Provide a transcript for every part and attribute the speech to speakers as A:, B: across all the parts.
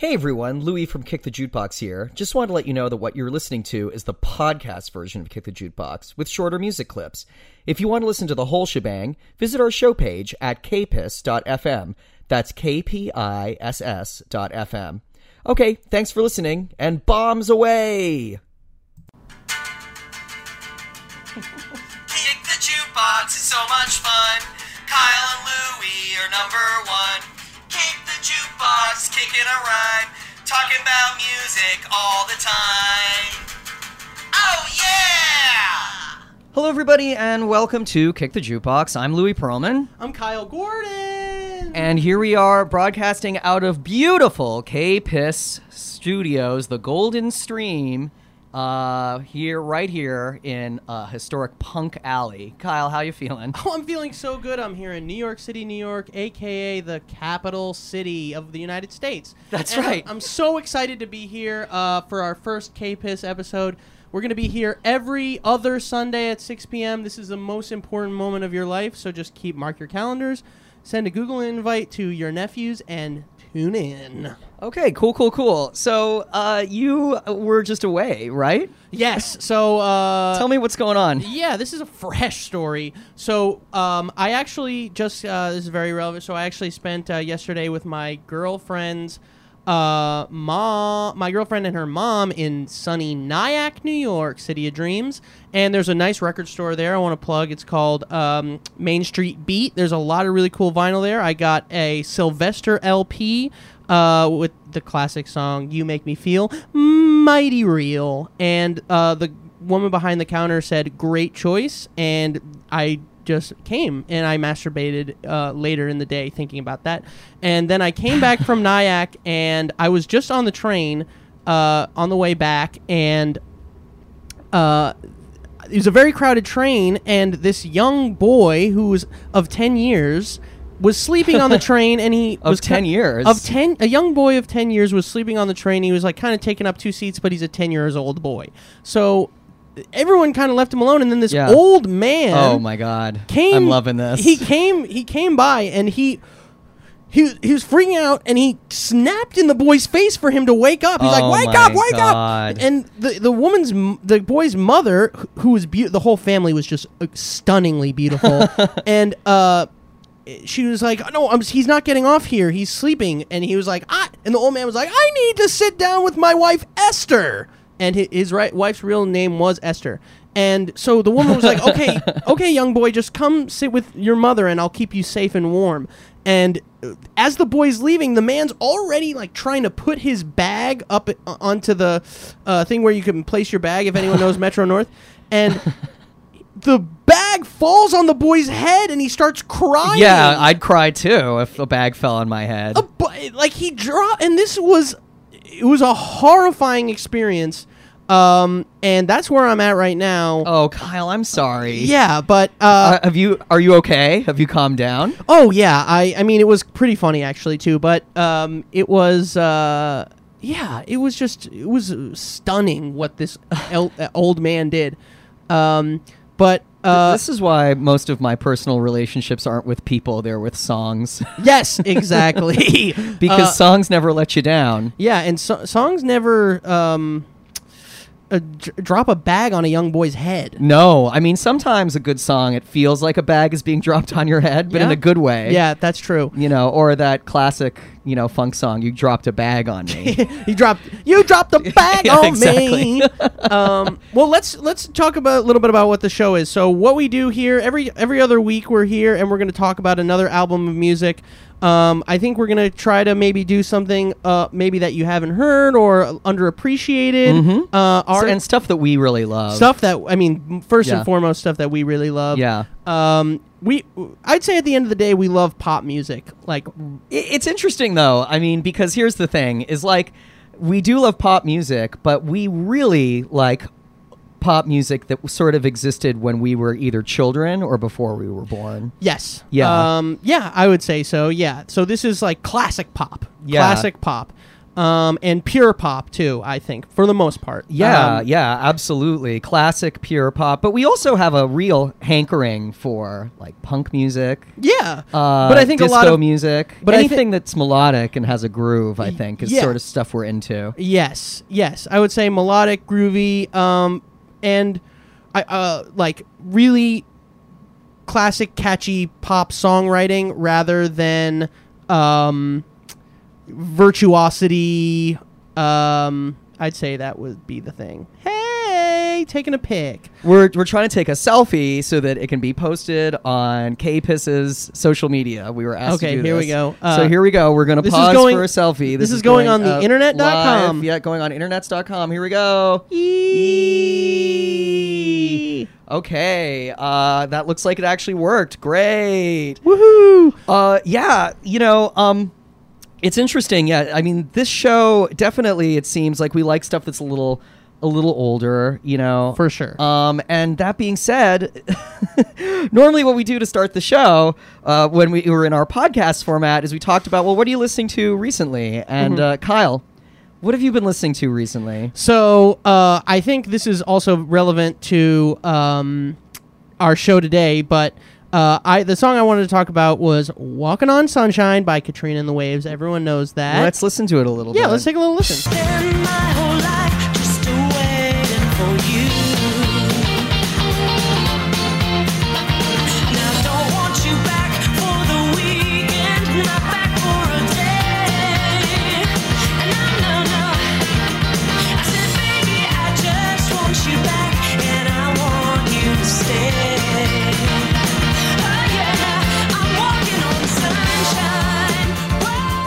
A: Hey everyone, Louis from Kick the Jukebox here. Just wanted to let you know that what you're listening to is the podcast version of Kick the Jukebox with shorter music clips. If you want to listen to the whole shebang, visit our show page at kpiss.fm. That's kpiss.fm. Okay, thanks for listening and bombs away.
B: Kick the Jukebox is so much fun. Kyle and Louie are number 1 the jukebox, kicking a rhyme, talking about music all the time. Oh yeah!
A: Hello everybody, and welcome to Kick the Jukebox. I'm Louis Perlman.
C: I'm Kyle Gordon.
A: And here we are broadcasting out of beautiful K-Piss Studios, the Golden Stream, uh, here, right here in uh, historic Punk Alley. Kyle, how you feeling?
C: Oh, I'm feeling so good. I'm here in New York City, New York, aka the capital city of the United States.
A: That's
C: And
A: right.
C: I'm so excited to be here uh, for our first K-Piss episode. We're going to be here every other Sunday at 6 p.m. This is the most important moment of your life, so just keep mark your calendars, send a Google invite to your nephews, and tune in.
A: Okay, cool, cool, cool. So, uh, you were just away, right?
C: Yes, so uh,
A: Tell me what's going on.
C: Yeah, this is a fresh story. So, um, I actually just uh, this is very relevant. So, I actually spent uh, yesterday with my girlfriend's uh, mom, my girlfriend and her mom in sunny Nyack, New York, City of Dreams. And there's a nice record store there. I want to plug. It's called um, Main Street Beat. There's a lot of really cool vinyl there. I got a Sylvester LP uh, with the classic song "You Make Me Feel Mighty Real," and uh, the woman behind the counter said, "Great choice," and I just came and I masturbated uh, later in the day thinking about that, and then I came back from Nyack and I was just on the train uh, on the way back and. Uh, it was a very crowded train, and this young boy who was of ten years was sleeping on the train, and he
A: Of
C: was
A: 10 years?
C: of ten. A young boy of ten years was sleeping on the train. He was like kind of taking up two seats, but he's a ten years old boy. So everyone kind of left him alone, and then this
A: Yeah.
C: old man
A: Oh my god.
C: came.
A: I'm loving this.
C: He came. He came by, and he. He, he was freaking out and he snapped in the boy's face for him to wake up. He's
A: Oh
C: like, "Wake up, wake
A: God.
C: up!" And the the woman's the boy's mother, who was the whole family was just uh, stunningly beautiful, and uh, she was like, "No, I'm, he's not getting off here. He's sleeping." And he was like, "I," and the old man was like, "I need to sit down with my wife Esther." And his, right wife's real name was Esther. And so the woman was like, "Okay, okay, young boy, just come sit with your mother, and I'll keep you safe and warm." And uh, as the boy's leaving, the man's already like trying to put his bag up uh, onto the uh, thing where you can place your bag. If anyone knows Metro North, and the bag falls on the boy's head, and he starts crying.
A: yeah, I'd cry too if a bag fell on my head.
C: A bu- like he dropped, and this was it was a horrifying experience. Um, and that's where I'm at right now.
A: Oh, Kyle, I'm sorry.
C: Yeah, but uh,
A: Uh, have you? Are you okay? Have you calmed down?
C: oh yeah, I I mean it was pretty funny actually too, but um, it was uh, yeah, it was just it was stunning what this el- uh, old man did. Um, but uh,
A: this is why most of my personal relationships aren't with people; they're with songs,
C: yes, exactly,
A: because
C: Uh,
A: songs never let you down.
C: Yeah, and so- songs never um, drop a bag on a young boy's head.
A: No, I mean sometimes a good song it feels like a bag is being dropped on your head, but in a good way.
C: Yeah, that's true.
A: You know, or that classic, you know, funk song, "You Dropped a Bag on Me."
C: you dropped. You dropped a bag
A: Yeah,
C: on
A: exactly.
C: me. um, well, let's let's talk about a little bit about what the show is. So, what we do here every every other week, we're here and we're going to talk about another album of music. Um, I think we're gonna try to maybe do something, uh, maybe that you haven't heard or underappreciated. Uh, art
A: and stuff that we really love.
C: stuff that I mean, first
A: Yeah.
C: and foremost, stuff that we really love.
A: Yeah.
C: Um, we, I'd say at the end of the day, we love pop music. Like,
A: It's interesting though. I mean, because here's the thing: is like we do love pop music, but we really like pop music that sort of existed when we were either children or before we were born.
C: yes,
A: Yeah.
C: um, yeah, I would say so. Yeah, so this is like classic pop,
A: Yeah.
C: classic pop. Um, and pure pop too. I think for the most part.
A: Yeah,
C: Um,
A: yeah, absolutely. Classic pure pop. But we also have a real hankering for like punk music.
C: yeah.
A: Uh,
C: but I think a lot of
A: music,
C: but
A: anything that's melodic and has a groove, I think, is
C: yeah.
A: sort of stuff we're into.
C: Yes, yes. I would say melodic, groovy, um, and I uh, like really classic, catchy pop songwriting rather than um, virtuosity. Um, I'd say that would be the thing. Hey, taking a pic.
A: We're, we're trying to take a selfie so that it can be posted on K-Piss's social media. We were asked
C: Okay,
A: to do
C: here we
A: this.
C: go.
A: so
C: Uh,
A: here we go. We're going to
C: this
A: pause
C: going-
A: for a selfie.
C: this is going on the internet.com.
A: live. Yeah, going on internets.com. Here we go. Eee. Okay, uh, that looks like it actually worked. Great.
C: Woohoo!
A: Uh, yeah, you know, um, it's interesting. Yeah, I mean, this show definitely it seems like we like stuff that's a little, a little older. You know,
C: For sure.
A: Um, and that being said, normally what we do to start the show uh, when we were in our podcast format is we talked about, well, what are you listening to recently? And
C: Mm-hmm.
A: uh, Kyle, what have you been listening to recently?
C: So uh, I think this is also relevant to um, our show today, but uh, I the song I wanted to talk about was "Walking on Sunshine" by Katrina and the Waves. Everyone knows that.
A: Let's listen to it a little
C: yeah,
A: bit.
C: let's take a little listen.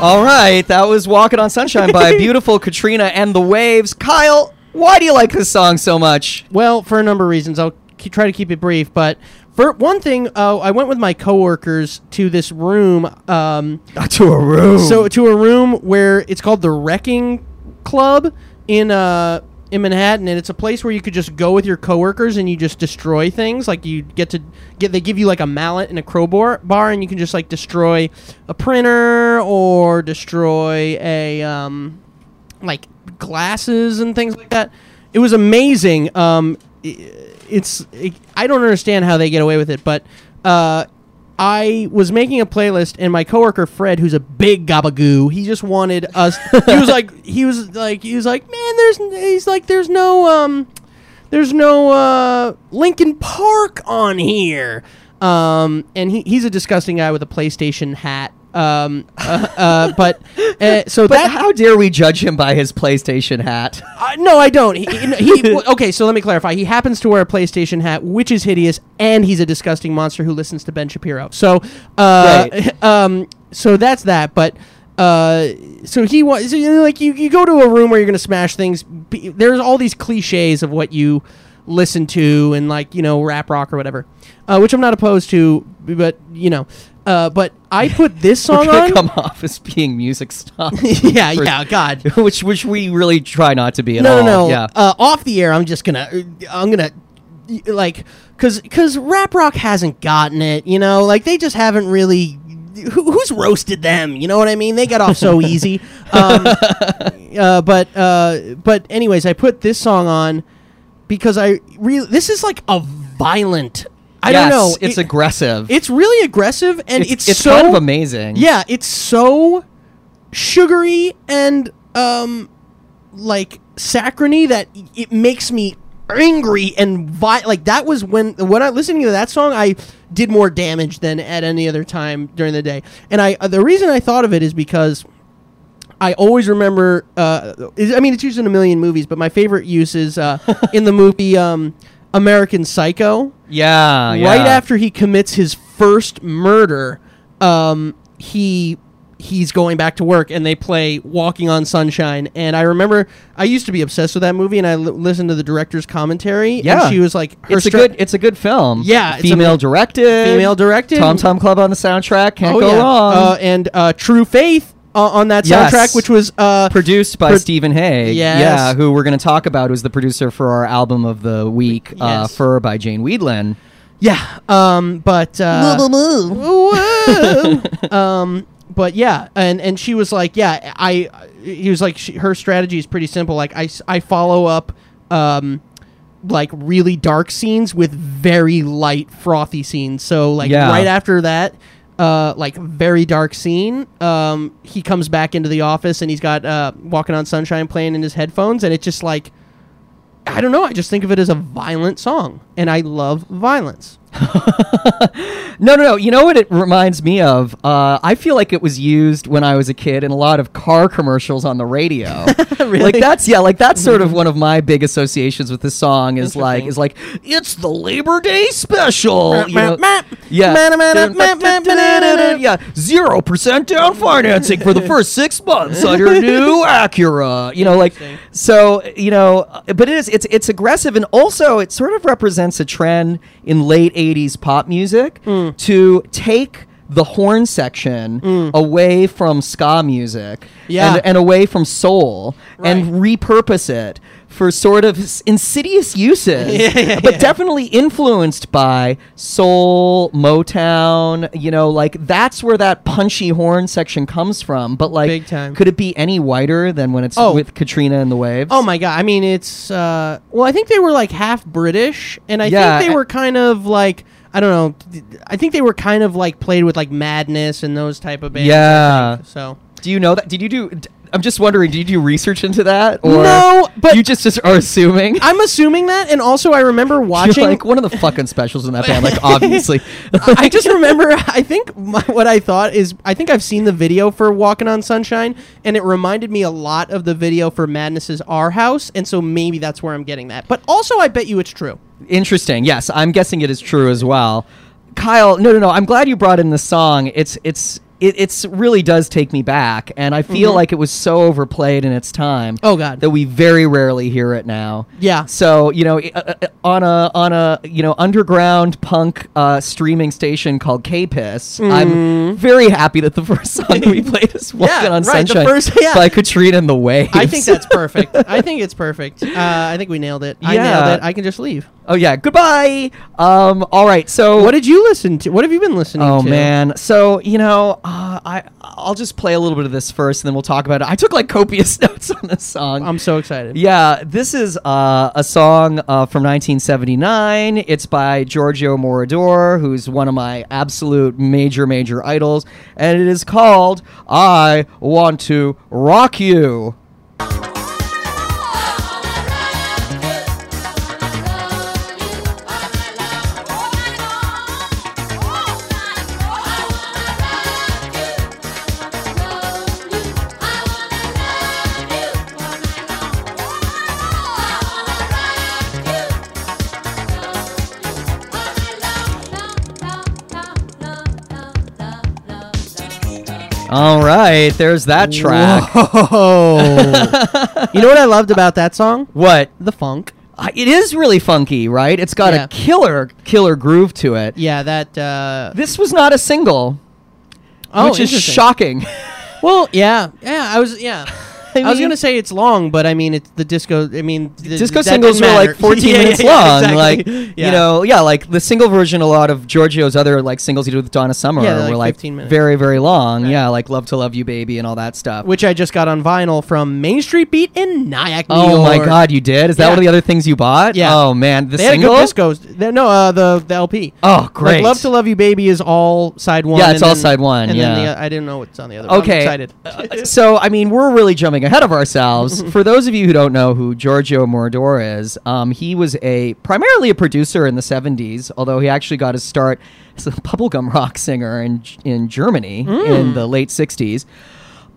A: All right, that was "Walking on Sunshine" by beautiful Katrina and the Waves. Kyle, why do you like this song so much?
C: Well, for a number of reasons, I'll try to keep it brief. But for one thing, uh, I went with my coworkers to this room. Um,
A: to a room.
C: so to a room where it's called the Wrecking Club in uh in Manhattan, and it's a place where you could just go with your coworkers and you just destroy things. Like you get to get they give you like a mallet and a crowbar, bar, and you can just like destroy a printer or destroy a um like glasses and things like that. It was amazing. Um, i- it's it, I don't understand how they get away with it, but uh, I was making a playlist, and my coworker Fred, who's a big gabagoo, he just wanted us. he was like, he was like, he was like, man, there's, he's like, there's no, um, there's no uh, Linkin Park on here. Um, and he, he's a disgusting guy with a PlayStation hat. Um, uh, uh, but uh, so
A: but
C: that
A: how dare we judge him by his PlayStation hat?
C: uh, no, I don't. He, he, he- okay, so let me clarify. He happens to wear a PlayStation hat, which is hideous, and he's a disgusting monster who listens to Ben Shapiro. So, uh,
A: Right.
C: um, so that's that. But uh, so he was so, you know, like you, you go to a room where you're gonna smash things. b- There's all these cliches of what you listen to and like you know rap rock or whatever, uh, which I'm not opposed to, but you know. Uh, but I put this
A: We're
C: song
A: gonna
C: on.
A: come off as being music stuff.
C: yeah,
A: For-
C: yeah, God.
A: which which we really try not to be at
C: no,
A: all.
C: no, no.
A: Yeah.
C: Uh, off the air, I'm just gonna, I'm gonna, like, cause, cause rap rock hasn't gotten it. You know, like they just haven't really. Who, who's roasted them? You know what I mean? They got off so easy. Um, uh, but, uh, but anyways, I put this song on because I really. This is like a violent. I
A: yes,
C: don't know.
A: It's
C: It-
A: aggressive.
C: It's really aggressive, and
A: it's,
C: it's,
A: it's
C: so
A: kind of amazing.
C: yeah, it's so sugary and um like saccharine that it makes me angry and vi- like that was when when I listening to that song I did more damage than at any other time during the day. And I uh, the reason I thought of it is because I always remember. Uh, is- I mean, it's used in a million movies, but my favorite use is uh, in the movie um, American Psycho
A: Yeah. yeah.
C: right after he commits his first murder, um, he he's going back to work, and they play "Walking on Sunshine." And I remember I used to be obsessed with that movie, and I l- listened to the director's commentary.
A: Yeah.
C: and she was like,
A: It's a good. It's a good film.
C: Yeah,
A: female
C: ma-
A: directed.
C: female directed.
A: Tom Tom Club on the soundtrack. Can't
C: oh
A: go
C: yeah,
A: wrong.
C: Uh, and uh, True Faith uh, on that
A: Yes.
C: soundtrack, which was uh,
A: Produced by
C: Pro-
A: Stephen Hay.
C: Yes.
A: Yeah, who we're going to talk about, who's the producer for our album of the week, uh, Fur by Jane Wiedlin.
C: yeah. Um, but uh, Whoa. um, but yeah, and and she was like, yeah, I. He was like, she, her strategy is pretty simple. Like I, I follow up, um, like really dark scenes with very light frothy scenes. So like
A: Yeah.
C: right after that. Uh, like very dark scene. Um, he comes back into the office and he's got uh, "Walking on Sunshine" playing in his headphones, and it's just like, I don't know. I just think of it as a violent song, and I love violence.
A: No, no, no. You know what it reminds me of? Uh, I feel like it was used when I was a kid in a lot of car commercials on the radio.
C: Really?
A: Like that's yeah, like that's sort of one of my big associations with this song is like is like it's the Labor Day special. you know?
C: Map, map.
A: Yeah. Zero percent down financing for the first six months on your new Acura. You know, like. So, you know, but it is it's it's aggressive and also it sort of represents a trend in late 80s pop music
C: Hmm.
A: to take the horn section away from ska music
C: Yeah.
A: and, and away from soul and repurpose it for sort of insidious uses
C: Yeah, yeah,
A: but
C: yeah.
A: definitely influenced by soul motown you know like that's where that punchy horn section comes from but like could it be any whiter than when it's
C: Oh.
A: with katrina and the waves
C: Oh my god! I mean, it's uh, well, I think they were like half British, and I think they were kind of like I don't know. I think they were kind of like played with like Madness and those type of bands.
A: Yeah.
C: think. So
A: do you know that did you do d- i'm just wondering did you do research into that or
C: No, but-
A: you just, just are assuming
C: I'm assuming that, and also I remember
A: You're
C: watching.
A: like one of the fucking specials in that band like obviously
C: I just remember. I think my, what I thought is I think I've seen the video for "Walking on Sunshine," and it reminded me a lot of the video for Madness's "Our House," and so maybe that's where I'm getting that. But also, I bet you it's true.
A: Interesting. Yes, I'm guessing it is true as well. Kyle, no, no, no. I'm glad you brought in the song. It's it's it it's really does take me back, and I feel like it was so overplayed in its time.
C: Mm-hmm. Oh, God.
A: that we very rarely hear it now.
C: Yeah.
A: So you know, uh, uh, on a on a you know underground punk uh, streaming station called K-Piss, I'm very happy that the first song that we played is "Walking
C: Mm-hmm. Yeah,
A: on
C: right, the
A: Sunshine"
C: first- yeah.
A: by Katrina and the Waves.
C: I think that's perfect. I think it's perfect. Uh, I think we nailed it. I
A: Yeah.
C: nailed it. I can just leave.
A: oh yeah. Goodbye. Um. All right. So
C: What did you listen to? What have you been listening
A: Oh
C: to?
A: man, so you know, uh, I I'll just play a little bit of this first, and then we'll talk about it. I took like copious notes on this song.
C: I'm so excited.
A: yeah, this is uh, a song uh, from 1979. It's by Giorgio Moroder, who's one of my absolute major, major idols, and it is called "I Want to Rock You." All right, there's that track.
C: Oh. you know what I loved about that song?
A: What?
C: The funk.
A: Uh, It is really funky, right? It's got
C: Yeah.
A: a killer, killer groove to it.
C: Yeah, that. Uh,
A: This was not a single,
C: oh,
A: which is shocking.
C: Well, yeah, yeah. I was, yeah. I, was gonna say it's long, but I mean, it's the disco. I mean, th-
A: Disco singles were like 14
C: Yeah,
A: minutes
C: yeah, yeah,
A: long.
C: exactly.
A: Like,
C: Yeah.
A: you know, yeah, like the single version, a lot of Giorgio's other like singles he did with Donna Summer
C: Yeah, they're,
A: were
C: like,
A: like
C: 15 minutes.
A: very, very long.
C: Right.
A: Yeah, like Love to Love You Baby and all that stuff.
C: which I just got on vinyl from Main Street Beat in Nyack, New
A: oh my God, you did? Is that
C: Yeah.
A: one of the other things you bought?
C: Yeah.
A: Oh man, the
C: They had a
A: single?
C: good discos. No, uh, the the LP.
A: Oh, great.
C: Like Love to Love You Baby is all side one.
A: Yeah, it's
C: and
A: all
C: then-
A: side one,
C: And
A: yeah.
C: then the, I didn't know what's on the other. I'm
A: Okay.
C: excited.
A: Uh, so, I mean, we're really jumping ahead of ourselves. For those of you who don't know who Giorgio Moroder is, um, he was a primarily a producer in the 70s, although he actually got his start as a bubblegum rock singer in, in Germany
C: Hmm.
A: in the late 60s.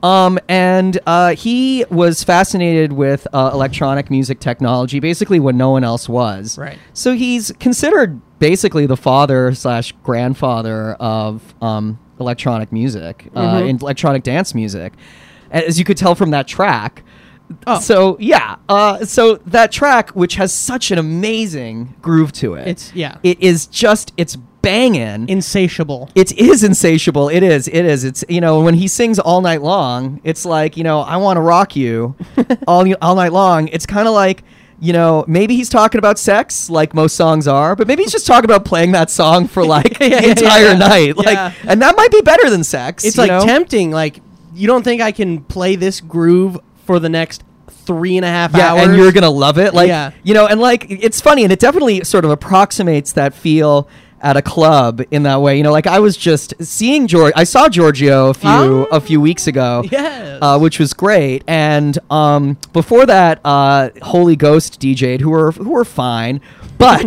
A: Um, and uh, he was fascinated with uh, electronic music technology, basically when no one else was.
C: Right.
A: So he's considered basically the father slash grandfather of um, electronic music, uh,
C: Mhm.
A: in electronic dance music, as you could tell from that track.
C: Oh.
A: So yeah, uh, so that track, which has such an amazing groove to it,
C: It's- yeah.
A: it is just it's banging.
C: Insatiable.
A: It is insatiable. It is. It is. It's you know when he sings all night long, it's like you know I want to rock you all all night long. It's kind of like you know, maybe he's talking about sex, like most songs are, but maybe he's just talking about playing that song for like the
C: yeah,
A: entire
C: yeah.
A: night. Like,
C: Yeah.
A: and that might be better than sex.
C: It's
A: you
C: like
A: know?
C: tempting. Like you don't think I can play this groove for the next three and a half
A: yeah,
C: hours?
A: and you're gonna love it. Like,
C: Yeah.
A: you know, and like it's funny, and it definitely sort of approximates that feel at a club in that way. You know, like I was just seeing George. I saw Giorgio a few
C: Oh.
A: a few weeks ago.
C: Yes.
A: Uh, which was great, and um, before that, uh, Holy Ghost DJ'd, who were who were fine, but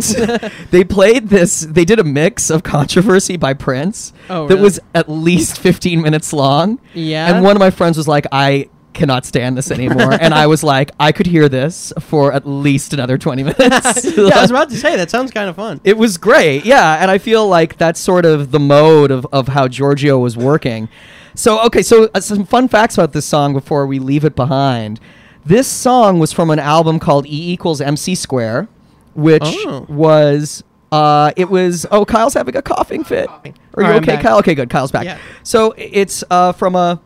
A: they played this. They did a mix of controversy by Prince
C: Oh,
A: that
C: really?
A: was at least fifteen minutes long.
C: Yeah?
A: and one of my friends was like, "I cannot stand this anymore," and I was like, "I could hear this for at least another twenty minutes."
C: yeah, I was about to say that sounds kind of fun.
A: It was great, yeah, and I feel like that's sort of the mode of, of how Giorgio was working. So, okay, so uh, some fun facts about this song before we leave it behind. This song was from an album called E equals MC Square, which
C: Oh.
A: was uh, it was oh Kyle's having a coughing fit. Are you
C: right,
A: okay. Kyle? Okay, good. Kyle's back.
C: Yeah.
A: So it's uh, from a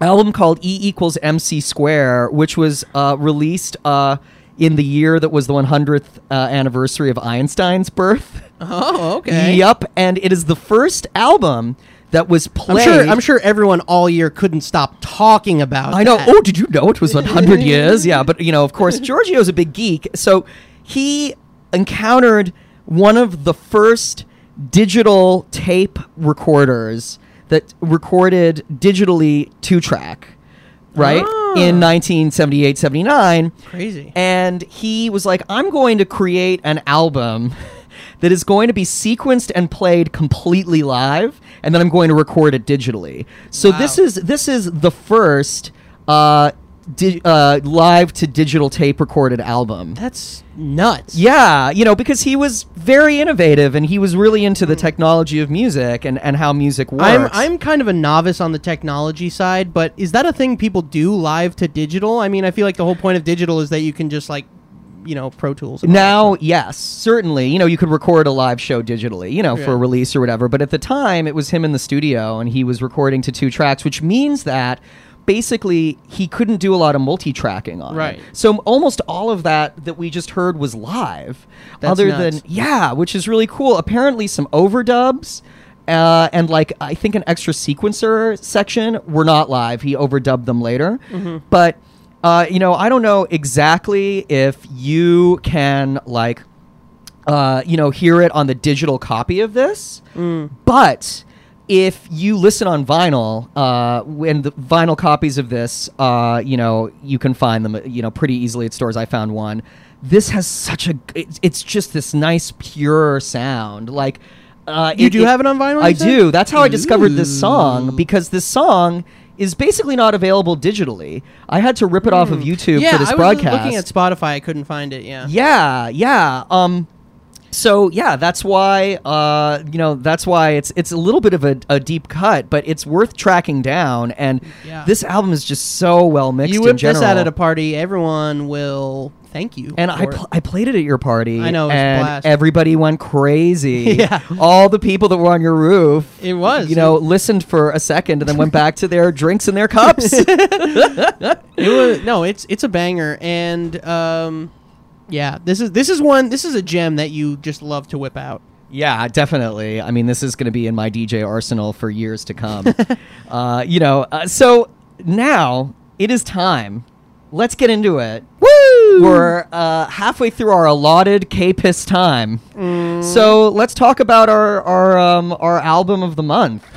A: album called E equals MC Square, which was uh, released uh, in the year that was the 100th uh, anniversary of Einstein's birth.
C: Oh, okay.
A: Yup, and it is the first album that was
C: I'm
A: played.
C: sure. I'm sure everyone all year couldn't stop talking about.
A: I know.
C: that.
A: Oh, did you know it was 100 years? Yeah, but you know, of course, Giorgio's a big geek, so he encountered one of the first digital tape recorders that recorded digitally two track, right?
C: Ah.
A: In 1978 79.
C: Crazy.
A: And he was like, I'm going to create an album that is going to be sequenced and played completely live, and then I'm going to record it digitally. So
C: Wow.
A: this is this is the first uh, di- uh, live to digital tape recorded album.
C: That's nuts.
A: Yeah, you know, because he was very innovative and he was really into the technology of music and, and how music works.
C: I'm I'm kind of a novice on the technology side, but is that a thing people do live to digital? I mean, I feel like the whole point of digital is that you can just like, you know, Pro Tools. and all that
A: Now, yes, certainly. You know, you could record a live show digitally, you know, for a release or whatever. But at the time, it was him in the studio and he was recording to two tracks, which means that basically he couldn't do a lot of multi-tracking on
C: Right.
A: it. So almost all of that that we just heard was live.
C: That's
A: other
C: nuts.
A: than yeah, which is really cool. Apparently some overdubs uh, and like I think an extra sequencer section were not live. He overdubbed them later.
C: Mm-hmm.
A: But uh, you know, I don't know exactly if you can like uh, you know, hear it on the digital copy of this.
C: Mm.
A: But if you listen on vinyl, uh, when the vinyl copies of this, uh, you know, you can find them, you know, pretty easily at stores. I found one. This has such a, it's, it's just this nice, pure sound. Like, uh,
C: You do have it on vinyl,
A: I do. That's how I discovered this song because this song is basically not available digitally. I had to rip it off of YouTube
C: Hmm. yeah,
A: for this
C: I was
A: broadcast.
C: looking at Spotify. I couldn't find it. Yeah.
A: Yeah, yeah. Um so yeah, that's why uh you know, that's why it's it's a little bit of a, a deep cut, but it's worth tracking down and
C: Yeah.
A: this album is just so well mixed
C: You whip this out at a party, everyone will thank you.
A: and I, pl- I played it at your party.
C: I know, it was a
A: and everybody went crazy.
C: Yeah.
A: all the people that were on your roof.
C: It was.
A: you know, listened for a second and then went back to their drinks and their cups.
C: it was no, it's it's a banger, and um, yeah, this is this is one this is a gem that you just love to whip out.
A: Yeah, definitely. I mean, this is going to be in my DJ arsenal for years to come. uh, you know, uh, so now it is time. Let's get into it. Woo! We're uh, halfway through our allotted K-Piss time. So let's talk about our our um, our album of the month.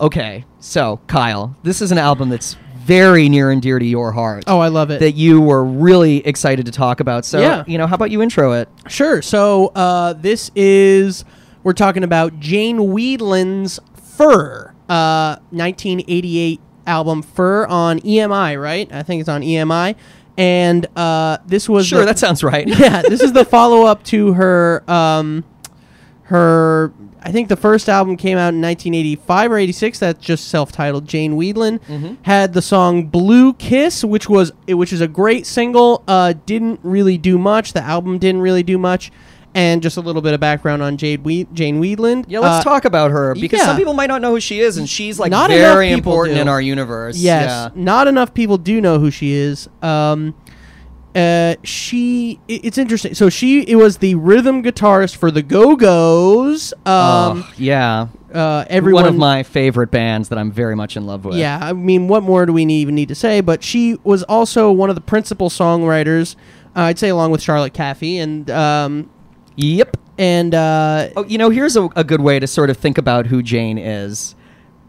A: Okay, so Kyle, this is an album that's very near and dear to your heart.
C: Oh, I love it.
A: that you were really excited to talk about. So,
C: Yeah.
A: you know, how about you intro it?
C: Sure. So uh, this is we're talking about Jane Wiedlin's Fur, uh, 1988 album Fur on EMI, right? I think it's on EMI, and uh, this was
A: Sure,
C: the-
A: that sounds right.
C: yeah. This is the follow up to her um, her. I think the first album came out in 1985 or 86. That's just self-titled. Jane Wiedlin
A: Mm-hmm.
C: had the song "Blue Kiss," which was which is a great single. Uh, didn't really do much. The album didn't really do much. And just a little bit of background on Jade we- Jane Wiedlin.
A: Yeah, let's
C: Uh,
A: talk about her because
C: yeah.
A: some people might not know who she is, and she's like
C: Not
A: very important
C: do.
A: in our universe.
C: Yes,
A: Yeah.
C: not enough people do know who she is. Um, uh, she it's interesting. So she it was the rhythm guitarist for the Go Go's. Um,
A: Oh, yeah.
C: uh, everyone
A: One of my favorite bands that I'm very much in love with.
C: Yeah, I mean, what more do we need, even need to say? But she was also one of the principal songwriters. Uh, I'd say along with Charlotte Caffey and um,
A: Yep.
C: and uh,
A: Oh, you know, here's a, a good way to sort of think about who Jane is.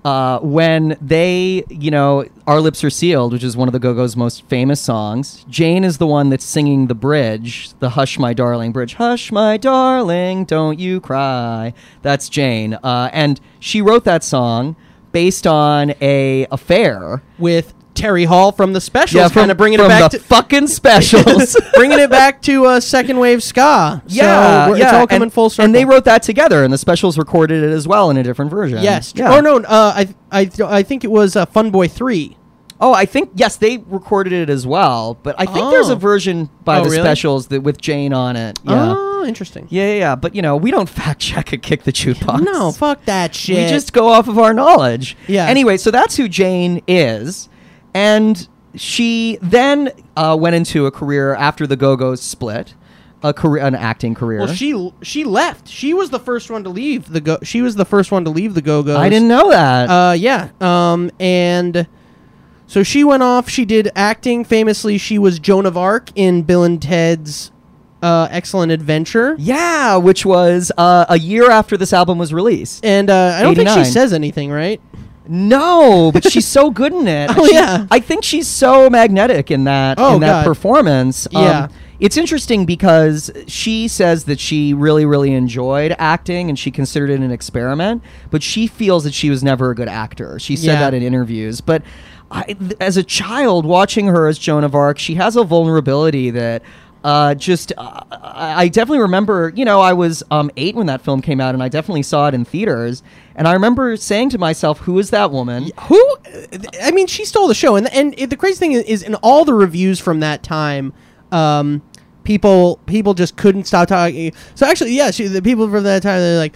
A: Uh, when they, you know, Our Lips Are Sealed, which is one of the Go Go's most famous songs, Jane is the one that's singing the bridge, the Hush My Darling bridge. Hush My Darling, don't you cry. That's Jane. Uh, and she wrote that song based on a affair.
C: with Terry Hall from the Specials,
A: from,
C: kind of bringing
A: from
C: it back
A: the
C: to
A: fucking specials.
C: bringing it back to uh, second wave ska.
A: yeah,
C: so
A: yeah.
C: it's all coming
A: and,
C: full circle.
A: And they wrote that together, and the specials recorded it as well in a different version.
C: yes.
A: Yeah.
C: Oh no, uh, I I th- I think it was uh, Fun Boy three.
A: Oh, I think yes, they recorded it as well, but I think there's
C: Oh.
A: a version by
C: Oh,
A: the
C: really?
A: specials that with Jane on it. Yeah.
C: Oh, interesting.
A: yeah, yeah, yeah. But you know, we don't fact check a kick the jukebox.
C: No, fuck that shit.
A: we just go off of our knowledge.
C: Yeah.
A: Anyway, so that's who Jane is, and she then uh, went into a career after the Go Go's split, a career, an acting career.
C: well, she she left. She was the first one to leave the go. She was the first one to leave the Go Go's.
A: I didn't know that.
C: Uh, yeah. Um, and so she went off. She did acting. Famously, she was Joan of Arc in Bill and Ted's uh, Excellent Adventure.
A: yeah, which was uh, a year after this album was released.
C: And uh, I don't think she says anything, right?
A: No, but she's so good in it.
C: Oh,
A: She-
C: yeah.
A: I think she's so magnetic in that
C: Oh,
A: in that
C: God.
A: performance. Um,
C: Yeah.
A: it's interesting because she says that she really, really enjoyed acting and she considered it an experiment, but she feels that she was never a good actor. She said
C: Yeah.
A: that in interviews. But I, th- as a child, watching her as Joan of Arc, she has a vulnerability that. Uh, just, uh, I definitely remember, you know, I was um, eight when that film came out, and I definitely saw it in theaters. And I remember saying to myself, "Who is that woman?"
C: Who? I mean, she stole the show, and and the crazy thing is, in all the reviews from that time, um, people people just couldn't stop talking. So actually, yeah, she, the people from that time they're like.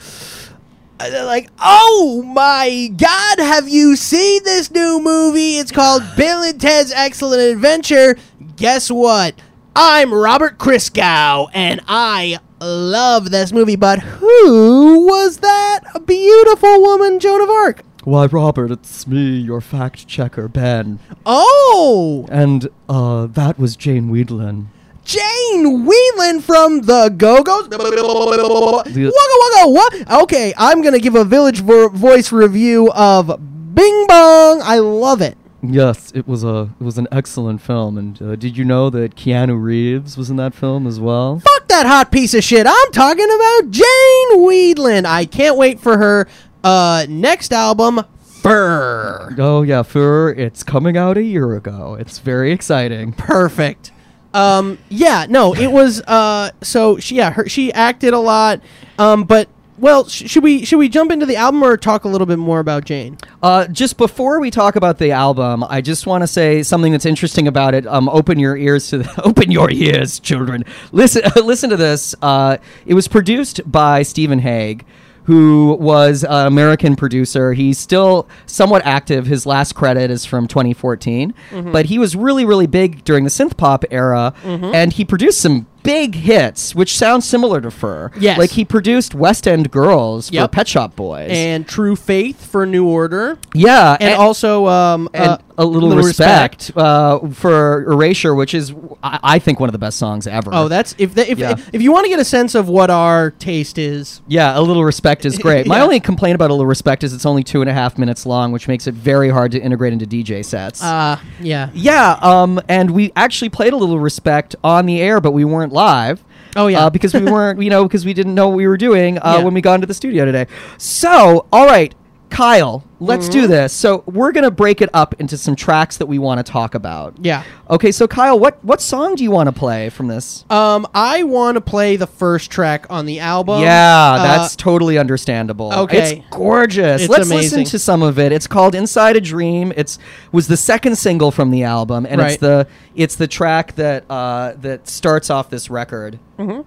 C: uh, They're like, oh my god, have you seen this new movie? It's called Bill and Ted's Excellent Adventure. Guess what? I'm Robert Christgau, and I love this movie. But who was that? Beautiful woman, Joan of Arc.
A: Why, Robert, it's me, your fact checker, Ben.
C: Oh,
A: And uh, that was Jane Wiedlin.
C: Jane Wiedlin from the Go Go's. Wugga wugga what? Okay, I'm gonna give a Village vo- Voice review of Bing Bong. I love it.
A: Yes, it was a it was an excellent film. And uh, did you know that Keanu Reeves was in that film as well?
C: Fuck that hot piece of shit. I'm talking about Jane Wiedlin. I can't wait for her uh, next album, Fur.
A: Oh yeah, Fur. It's coming out a year ago. It's very exciting.
C: Perfect. Um, yeah, no, it was. Uh, so she, yeah, her, she acted a lot. Um, but well, sh- should we should we jump into the album or talk a little bit more about Jane?
A: Uh, just before we talk about the album, I just want to say something that's interesting about it. Um, open your ears to the, open your ears, children. Listen, listen to this. Uh, it was produced by Stephen Hague, who was an American producer. He's still somewhat active. His last credit is from 2014, but he was really, really big during the synth pop era, and he produced some big hits, which sound similar to Fur.
C: Yes.
A: like he produced West End Girls
C: Yep.
A: for Pet Shop Boys,
C: And True Faith for New Order,
A: yeah,
C: and also um,
A: and
C: uh,
A: a little, respect, Uh, for Erasure, which is I, I think one of the best songs ever.
C: Oh, that's if the, if
A: Yeah.
C: if you want to get a sense of what our taste is.
A: yeah, a little respect is great. My only complaint about a little respect is it's only two and a half minutes long, which makes it very hard to integrate into DJ sets.
C: Uh, yeah.
A: yeah, um, and we actually played a little respect on the air, but we weren't live.
C: Oh, yeah.
A: uh, because we weren't, you know, because we didn't know what we were doing uh,
C: Yeah.
A: when we got into the studio today. So, all right, Kyle, let's
C: Mm-hmm.
A: do this. So we're gonna break it up into some tracks that we want to talk about.
C: Yeah.
A: Okay, so Kyle, what what song do you want to play from this?
C: Um, I want to play the first track on the album.
A: yeah,
C: Uh,
A: that's totally understandable.
C: okay.
A: it's gorgeous.
C: It's
A: Let's
C: amazing.
A: listen to some of it. It's called "Inside a Dream." It's was the second single from the album, and it's the it's the track that uh, that starts off this record.
D: Myself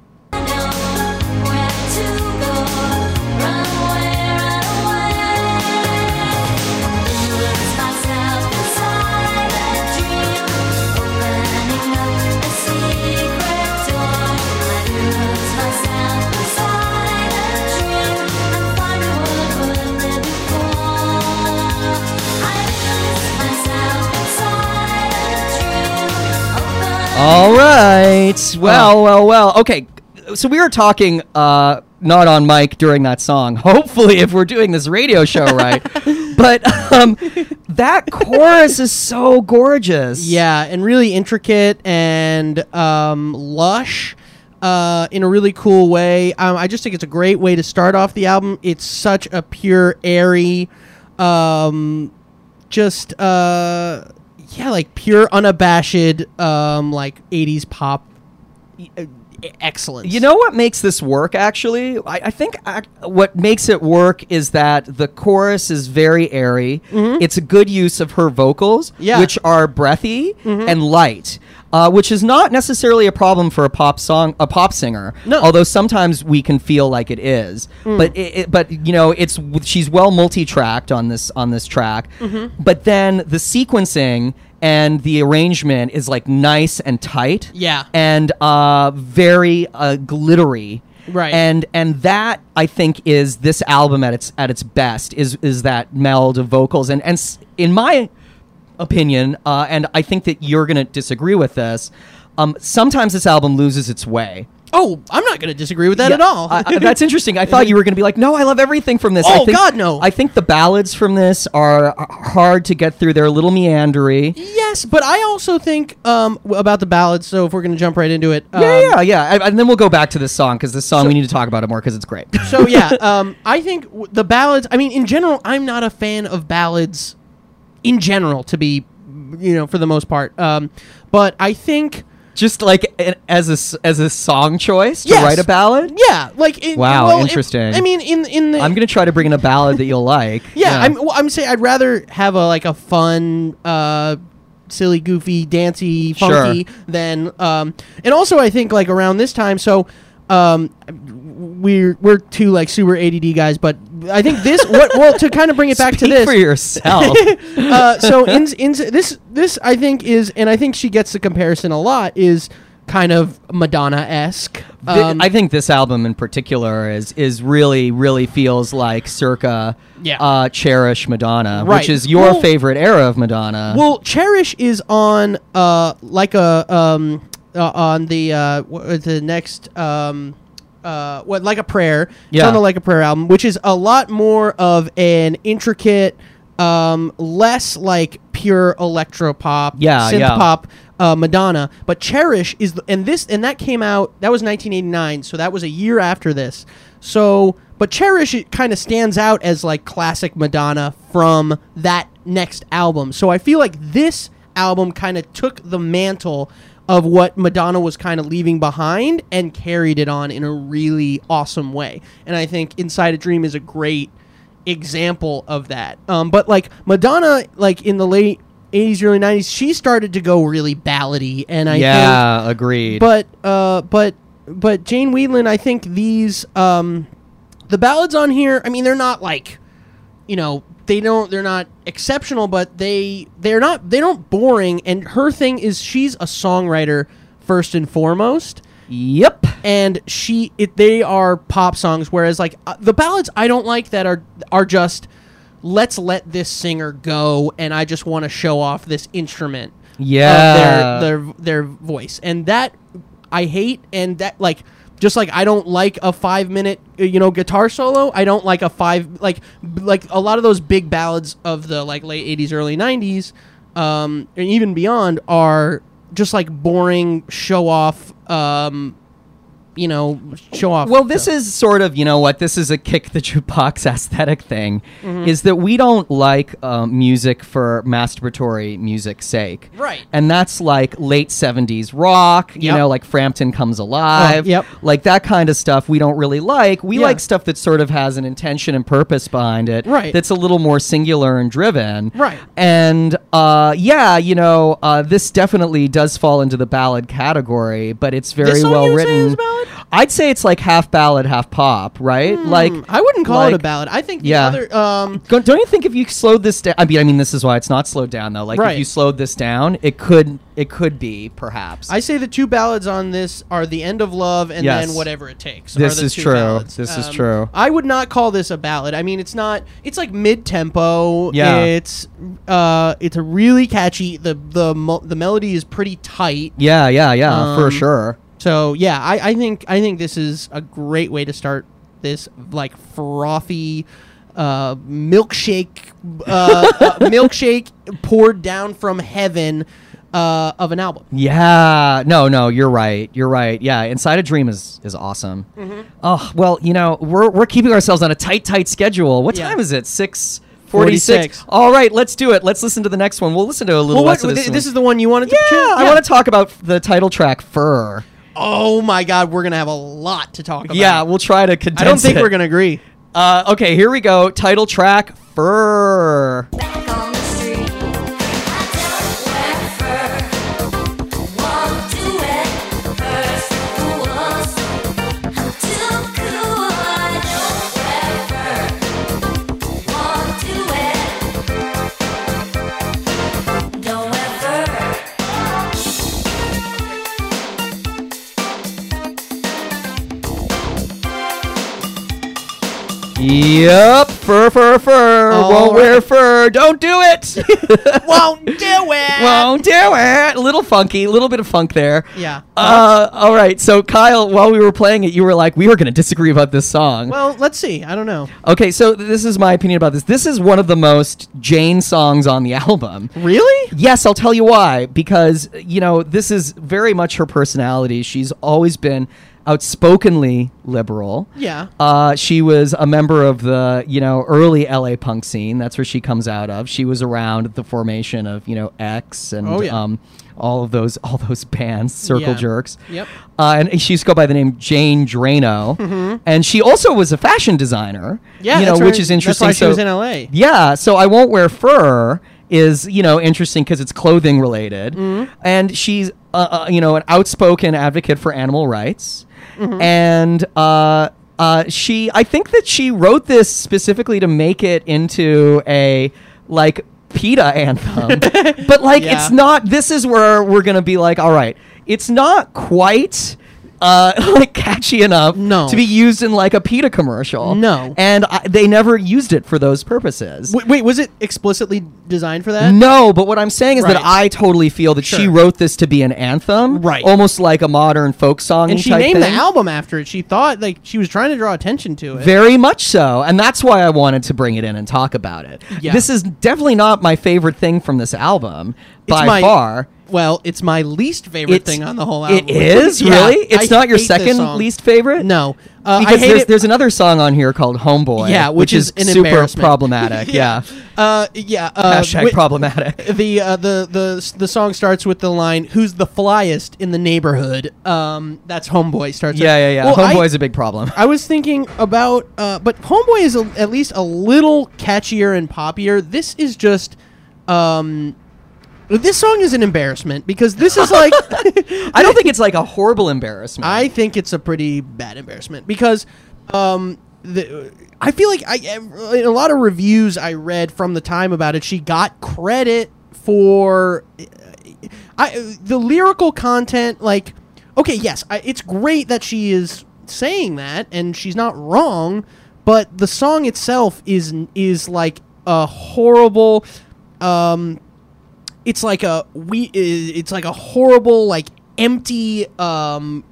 A: All right. Well, well, well. Okay. So we were talking uh not on mic during that song. Hopefully if we're doing this radio show right. but um that chorus is so gorgeous.
C: Yeah, and really intricate and um, lush uh, in a really cool way. Um, I just think it's a great way to start off the album. It's such a pure, airy, um, just uh, yeah, like pure, unabashed, um, like '80s pop uh, excellence.
A: You know what makes this work? Actually, I, I think ac what makes it work is that the chorus is very airy. It's a good use of her vocals,
C: Mm-hmm. Yeah. Mm-hmm.
A: which are breathy and light. Uh, which is not necessarily a problem for a pop song, a pop singer.
C: No. Mm.
A: Although sometimes we can feel like it is, but it, it- but you know, it's she's well multi-tracked on this on this track.
C: Mm-hmm.
A: But then the sequencing and the arrangement is like nice and tight
C: Yeah.
A: and uh, very uh, glittery.
C: Right.
A: And and that I think is this album at its at its best is is that meld of vocals and and in my opinion uh, and I think that you're gonna disagree with this. Um, sometimes this album loses its way.
C: Oh, I'm not going to disagree with that
A: Yeah,
C: at all.
A: I- I- that's interesting. I thought you were going to be like, no, I love everything from this. I
C: Oh,
A: think,
C: God, no.
A: I think the ballads from this are are hard to get through. They're a little meandery.
C: yes, but I also think um, w- about the ballads. So if we're going to jump right into it, um,
A: yeah, yeah, yeah. And- And then we'll go back to this song because this song we need to talk about it more because it's great.
C: so yeah, um, I think w- the ballads. I mean, in general, I'm not a fan of ballads. In general, to be, you know, for the most part. Um, but I think,
A: Just like an- as a as a song choice to
C: Yes.
A: write a ballad.
C: yeah, like in,
A: Wow,
C: well, in-
A: interesting.
C: I mean, in in the
A: I'm gonna try to bring in a ballad that you'll like.
C: yeah, I'm well, I'm saying I'd rather have a like a fun, uh, silly, goofy, dancey,
A: Sure.
C: funky than um, and also I think like around this time, so um, we're we're two like super ADD guys, but I think this what well to kind of bring it back
A: Speak
C: to this
A: for yourself.
C: uh, so in, in this this I think is and I think she gets the comparison a lot is kind of Madonna esque.
A: Th- I think this album in particular is is really really feels like circa
C: Yeah.
A: uh, cherish Madonna,
C: Right.
A: which is your
C: Well-
A: favorite era of Madonna.
C: Well, Cherish is on uh like a um uh, on the uh the next um uh what like a prayer. It's
A: Yeah.
C: on the like a prayer album, which is a lot more of an intricate um less like pure electro pop,
A: Yeah,
C: synth
A: yeah.
C: pop uh, Madonna, but Cherish is the, and this and that came out that was 1989, so that was a year after this. So, but Cherish it kind of stands out as like classic Madonna from that next album. So I feel like this album kind of took the mantle of what Madonna was kind of leaving behind and carried it on in a really awesome way. And I think Inside a Dream is a great example of that. Um, but like Madonna, like in the late 80s, early 90s, she started to go really ballady, and I think
A: yeah, agreed.
C: but uh, but but Jane Wiedlin, I think these um, the ballads on here. I mean, they're not like you know they don't they're not exceptional, but they they're not they don't boring. And her thing is she's a songwriter first and foremost
A: yep.
C: and she it they are pop songs whereas like uh, the ballads I don't like that are are just let's let this singer go and I just want to show off this instrument
A: Yeah.
C: their their their voice and that I hate and that like just like I don't like a 5 minute uh, you know guitar solo I don't like a 5 like like a lot of those big ballads of the like late 80s early 90s um and even beyond are just like boring show off um you know show off
A: Well, this is sort of, you know what, this is a kick the jukebox aesthetic thing,
C: Mm-hmm.
A: is that we don't like um, music for masturbatory music's sake.
C: Right.
A: And that's like late 70s rock, you
C: Yep.
A: know, like Frampton Comes Alive.
C: Oh, yep.
A: Like that kind of stuff we don't really like. We
C: Yeah.
A: like stuff that sort of has an intention and purpose behind it.
C: Right.
A: That's a little more singular and driven.
C: Right.
A: And uh, yeah, you know, uh, this definitely does fall into the ballad category, but it's very well
C: you
A: written.
C: Is?
A: I'd say it's like half ballad, half pop, right? Like
C: Hmm, I wouldn't call it a ballad. I think the
A: Yeah.
C: other um
A: Don't you think if you slowed this down? I mean, I mean, this is why it's not slowed down though. Like
C: Right.
A: if you slowed this down, it could it could be perhaps.
C: I say the two ballads on this are "The End of Love" and
A: Yes.
C: then "Whatever It Takes."
A: This
C: are the
A: is
C: two
A: true.
C: ballads.
A: This is
C: Um,
A: true.
C: I would not call this a ballad. I mean, it's not. It's like mid-tempo.
A: Yeah.
C: It's uh, it's a really catchy. the the The melody is pretty tight.
A: yeah, yeah, yeah, for
C: Um,
A: sure.
C: So yeah, I, I think I think this is a great way to start this like frothy uh, milkshake uh, uh, milkshake poured down from heaven uh, of an album.
A: Yeah, no, no, you're right. You're right. Yeah, Inside a Dream is is awesome.
C: Mm-hmm.
A: Oh well, you know we're we're keeping ourselves on a tight, tight schedule. What
C: Yeah.
A: time is it? Six forty-six.
C: 46.
A: All right, let's do it. Let's listen to the next one. We'll listen to a little
C: Well, what,
A: less of this.
C: th-
A: one.
C: this is the one you wanted to
A: yeah,
C: choose?
A: I want to talk about the title track "Fur."
C: Oh my God, we're gonna have a lot to talk about.
A: Yeah, we'll try to condense
C: I don't think
A: it.
C: we're gonna agree.
A: Uh, okay, here we go. Title track "Fur." Yep, fur, fur, fur.
C: All
A: Won't wear fur. Don't do it.
C: Won't do it.
A: Won't do it. A little funky, a little bit of funk there.
C: Yeah.
A: Uh, all right. So, Kyle, while we were playing it, you were like, we were going to disagree about this song.
C: well, let's see. I don't know.
A: okay, so th- this is my opinion about this. This is one of the most Jane songs on the album.
C: Really?
A: Yes, I'll tell you why. Because, you know, this is very much her personality. She's always been outspokenly liberal.
C: Yeah.
A: Uh, she was a member of the, you know, early LA punk scene. That's where she comes out of. She was around the formation of, you know, X and
C: Oh, yeah.
A: um, all of those all those bands, Circle
C: Yeah.
A: Jerks.
C: Yep.
A: Uh, and she used to go by the name Jane Drano, and she also was a fashion designer.
C: Mm-hmm. Yeah,
A: you know, which is interesting.
C: That's why she was in LA.
A: yeah, so I won't wear fur is you know interesting because it's clothing related, and she's uh, uh, you know an outspoken advocate for animal rights, and uh, uh, she I think that she wrote this specifically to make it into a like PETA anthem, but like
C: Yeah.
A: it's not. This is where we're gonna be like, all right, it's not quite. Uh, like catchy enough
C: No.
A: to be used in like a PETA commercial.
C: No.
A: and I, they never used it for those purposes.
C: Wait, wait, was it explicitly designed for that?
A: No, but what I'm saying is that I totally feel that she wrote this to be an anthem,
C: Right.
A: Almost like a modern folk song.
C: And she named
A: thing.
C: the album after it. She thought like she was trying to draw attention to it.
A: Very much so, and that's why I wanted to bring it in and talk about it.
C: Yeah.
A: This is definitely not my favorite thing from this album
C: It's
A: by far.
C: Well, it's my least favorite
A: It's-
C: thing on the whole album.
A: It is
C: Yeah,
A: really. It's
C: I
A: not your
C: hate this
A: second
C: song.
A: least favorite.
C: No, uh,
A: because
C: I hate
A: there's,
C: it.
A: there's another song on here called "Homeboy."
C: yeah, which, is, an
A: super
C: embarrassment.
A: problematic. yeah.
C: Uh, yeah. Uh,
A: Hashtag
C: wi-
A: problematic.
C: The uh, the the the song starts with the line "Who's the flyest in the neighborhood?" Um, that's Homeboy starts.
A: Yeah, yeah, yeah.
C: Well, I-
A: Homeboy's a big problem.
C: I was thinking about, uh, but Homeboy is a, at least a little catchier and poppier. This is just, um, this song is an embarrassment because this is like,
A: I don't think it's like a horrible embarrassment.
C: I think it's a pretty bad embarrassment because, um, the, I feel like I in a lot of reviews I read from the time about it, she got credit for, I the lyrical content. Like, okay, yes, I, it's great that she is saying that and she's not wrong, but the song itself is is like a horrible, um, it's like a we it's like a horrible like empty um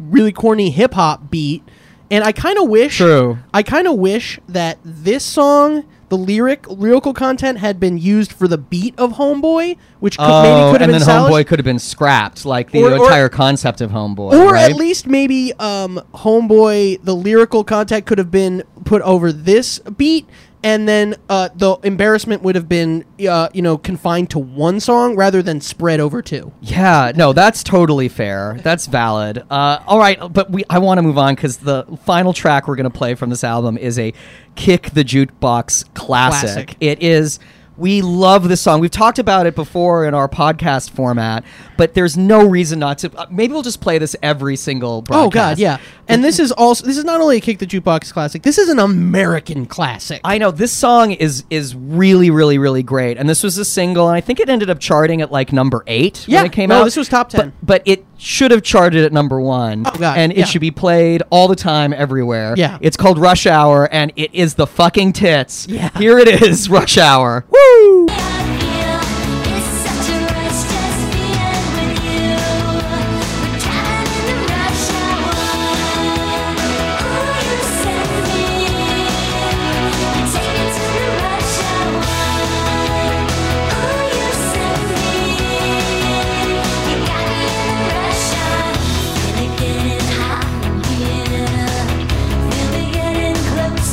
C: really corny hip hop beat and I kind of wish
A: True.
C: I kind of wish that this song the lyric lyrical content had been used for the beat of Homeboy which could,
A: oh,
C: maybe could have
A: and
C: been
A: then
C: salvaged
A: Homeboy could have been scrapped, like the
C: Or- or-
A: entire concept of Homeboy,
C: or
A: right?
C: at least maybe um Homeboy the lyrical content could have been put over this beat and then uh, the embarrassment would have been uh, you know confined to one song rather than spread over two
A: Yeah, no, that's totally fair. That's valid. Uh, all right, but we I want to move on because the final track we're going to play from this album is a "Kick the Jukebox" classic.
C: Classic.
A: It is We love this song. We've talked about it before in our podcast format, but there's no reason not to. uh, Maybe we'll just play this every single broadcast.
C: Oh God, yeah. And this is also this is not only a Kick the Jukebox classic. This is an American classic.
A: I know this song is is really really really great, and this was a single, and I think it ended up charting at like number eight
C: Yeah,
A: when it came
C: no,
A: out.
C: this was top 10.
A: but, but it should have charted at number one.
C: Oh, God,
A: and it
C: yeah.
A: should be played all the time, everywhere.
C: Yeah.
A: it's called Rush Hour, and it is the fucking tits.
C: Yeah.
A: here it is, Rush Hour. Woo!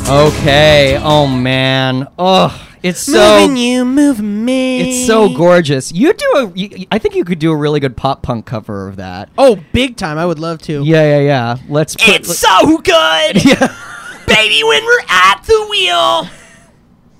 A: Okay. Oh man. Oh, it's so.
C: moving you, moving me.
A: It's so gorgeous. You do a. You, I think you could do a really good pop punk cover of that.
C: Oh, big time! I would love to.
A: Yeah, yeah, yeah. Let's put.
C: It's so good,
A: yeah.
C: baby. When we're at the wheel.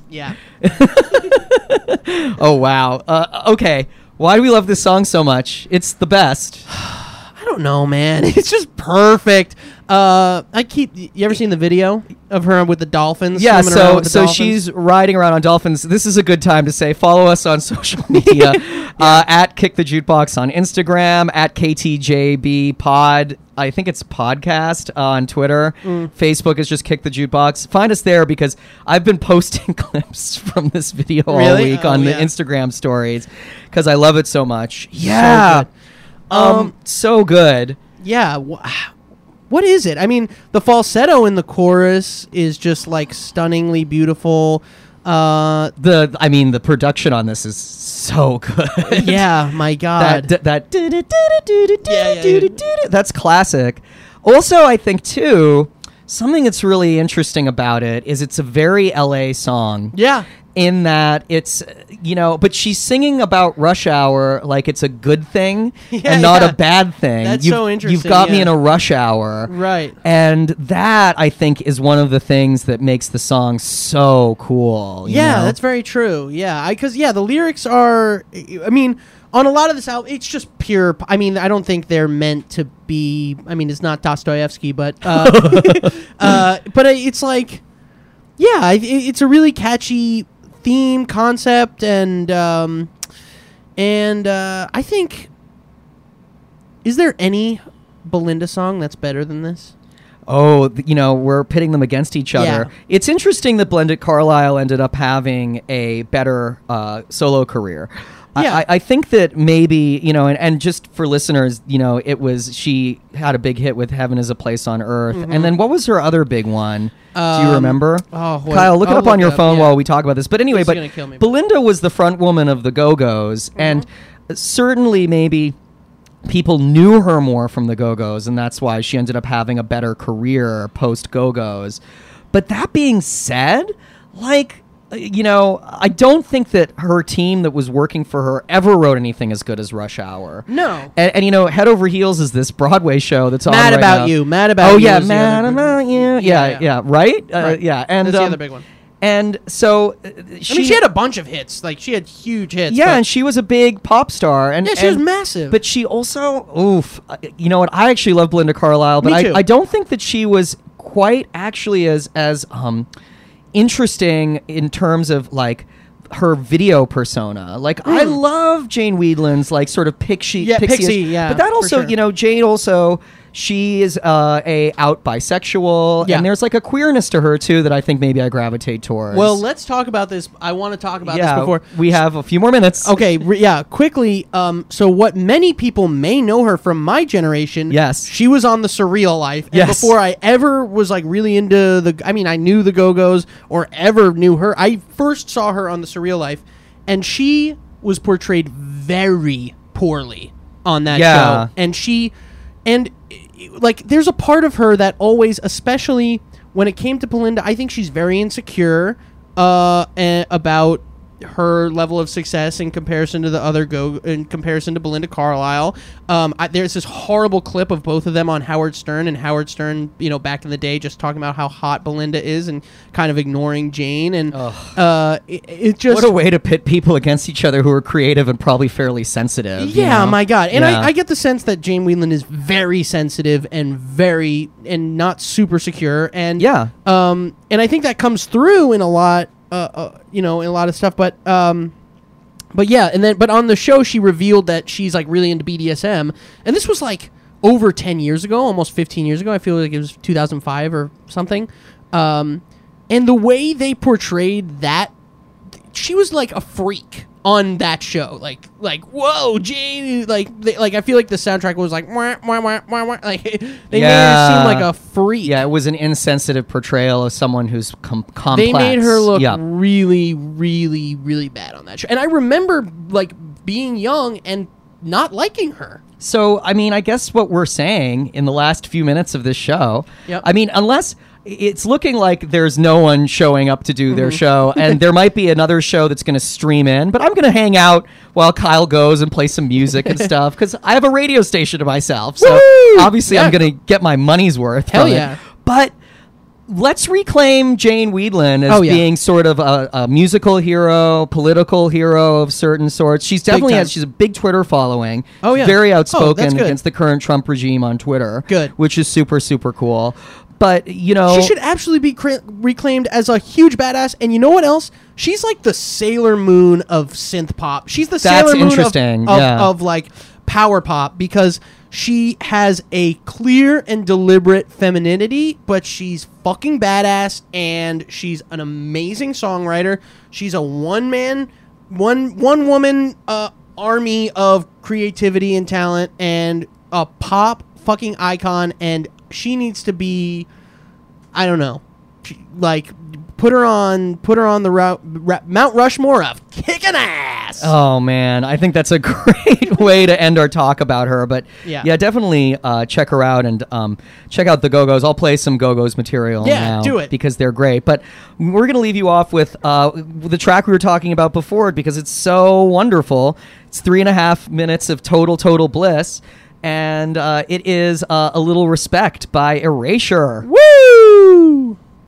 C: Yeah.
A: Oh wow. Uh, okay. Why do we love this song so much? It's the best.
C: I don't know, man. It's just perfect. Uh, I keep. You ever seen the video of her with the dolphins?
A: Yeah. So so
C: dolphins?
A: she's riding around on dolphins. This is a good time to say follow us on social media uh, at Kick the Jukebox on Instagram at KTJB Pod. I think it's podcast on Twitter.
C: Mm.
A: Facebook is just Kick the Jukebox. Find us there because I've been posting clips from this video all week
C: Oh,
A: on
C: yeah.
A: the Instagram stories because I love it so much. Yeah.
C: good.
A: Um,
C: Um,
A: so good.
C: yeah. What is it? I mean, the falsetto in the chorus is just like stunningly beautiful. Uh,
A: The I mean the production on this is so good.
C: yeah, my God.
A: that that
C: Yeah, yeah, yeah.
A: that's classic. Also, I think too something that's really interesting about it is it's a very LA song.
C: yeah.
A: In that it's you know, but she's singing about rush hour like it's a good thing
C: Yeah,
A: and not
C: yeah.
A: a bad thing.
C: That's
A: you've,
C: so interesting.
A: You've got me in a rush hour.
C: Right.
A: And that I think is one of the things that makes the song so cool. you
C: Yeah,
A: know?
C: that's very true. Yeah, because yeah, the lyrics are. I mean, on a lot of this album, it's just pure. I mean, I don't think they're meant to be. I mean, it's not Dostoevsky, but uh, uh, but it's like, yeah, it, it's a really catchy theme concept, and um, and uh, I think. Is there any Belinda song that's better than this?
A: oh, th- you know, we're pitting them against each other.
C: Yeah.
A: It's interesting that Belinda Carlisle ended up having a better uh, solo career. I-
C: Yeah.
A: I, I think that maybe, you know, and, and just for listeners, you know, it was, she had a big hit with Heaven is a Place on Earth. And then what was her other big one? Do you
C: Mm-hmm. Um,
A: remember?
C: oh, what-
A: Kyle, look it
C: I'll
A: up on your
C: up,
A: phone
C: yeah.
A: while we talk about this. But anyway, but
C: me.
A: Belinda was the front woman of the Go Go's.
C: Mm-hmm.
A: And certainly maybe people knew her more from the Go Go's, and that's why she ended up having a better career post Go Go's. But that being said, like, you know, I don't think that her team that was working for her ever wrote anything as good as Rush Hour.
C: No.
A: And, and you know, Head Over Heels is this Broadway show that's on
C: Mad
A: right
C: About
A: now.
C: You, Mad About
A: oh,
C: You
A: yeah, Mad About You. Yeah,
C: Yeah,
A: yeah,
C: yeah.
A: right? Uh,
C: Right.
A: Yeah, and
C: That's the
A: um,
C: other big one.
A: And so uh, she,
C: I mean, she had a bunch of hits. Like she had huge hits.
A: yeah, and she was a big pop star, and
C: Yeah, she was massive.
A: But she also, oof, uh, you know what? I actually love Belinda Carlisle, but I. I don't think that she was quite actually as as um interesting in terms of like her video persona. Like I love Jane Wiedlin's like sort of pixie,
C: Mm. Yeah,
A: pixie-ish-
C: yeah,
A: But that also,
C: sure.
A: you know, Jane also she is uh, a out bisexual,
C: Yeah.
A: and there's like a queerness to her too that I think maybe I gravitate towards.
C: well, let's talk about this. I want to talk about
A: yeah,
C: this before.
A: we have a few more minutes.
C: Okay, re- yeah, quickly. Um, so what many people may know her from my generation.
A: Yes.
C: she was on the Surreal Life. And
A: Yes.
C: before I ever was like really into the, I mean, I knew the Go Go's or ever knew her. I first saw her on the Surreal Life, and she was portrayed very poorly on that
A: Yeah.
C: show. And she, and like, there's a part of her that always, especially when it came to Belinda, I think she's very insecure uh, about her level of success in comparison to the other go in comparison to Belinda Carlisle. Um, I, there's this horrible clip of both of them on Howard Stern and Howard Stern, you know, back in the day, just talking about how hot Belinda is and kind of ignoring Jane, and uh, it, it just
A: What a way to pit people against each other who are creative and probably fairly sensitive. you
C: yeah,
A: know?
C: my God, and
A: Yeah.
C: I, I get the sense that Jane Wiedlin is very sensitive and very and not super secure, and
A: Yeah.
C: um, and I think that comes through in a lot, uh, uh you know, in a lot of stuff, but um. But yeah, and then but on the show she revealed that she's like really into BDSM, and this was like over ten years ago, almost fifteen years ago. I feel like it was two thousand five or something. Um, and the way they portrayed that she was like a freak on that show. Like, like, whoa, Jane! Like, they, like I feel like the soundtrack was like, wah, wah, wah, wah, wah. like they made her seem like a freak.
A: Yeah, it was an insensitive portrayal of someone who's com- complex.
C: they made her look
A: Yeah.
C: really, really, really bad on that show. And I remember like being young and not liking her.
A: So, I mean, I guess what we're saying in the last few minutes of this show,
C: Yep.
A: I mean, unless it's looking like there's no one showing up to do
C: Mm-hmm.
A: their show, and there might be another show that's going to stream in, but I'm going to hang out while Kyle goes and play some music and stuff because I have a radio station to myself. So,
C: Woo!
A: obviously, I'm going to get my money's worth.
C: Hell
A: from it.
C: yeah.
A: But let's reclaim Jane Wiedlin as
C: Oh, yeah.
A: being sort of a, a musical hero, political hero of certain sorts. She's definitely has she's a big Twitter following.
C: Oh, yeah.
A: very
C: Oh,
A: outspoken
C: good.
A: against the current Trump regime on Twitter.
C: Good.
A: which is super super cool. But you know,
C: She should absolutely be cra- reclaimed as a huge badass. And you know what else? She's like the Sailor Moon of synth pop. She's the
A: That's
C: Sailor Moon of-
A: interesting,
C: of,
A: yeah.
C: of like power pop because she has a clear and deliberate femininity, but she's fucking badass and she's an amazing songwriter. She's a one man, one one woman uh, army of creativity and talent and a pop fucking icon. And she needs to be I don't know, She- like put her on put her on the route, ra- Mount Rushmore of kicking ass.
A: Oh man, I think that's a great way to end our talk about her. But
C: Yeah.
A: yeah, definitely uh, check her out and um, check out the Go Go's. I'll play some Go Go's material.
C: Yeah,
A: now
C: do it.
A: because they're great. But we're gonna leave you off with uh, the track we were talking about before because it's so wonderful. It's three and a half minutes of total total bliss, and uh, it is uh, a little respect by Erasure.
C: Woo!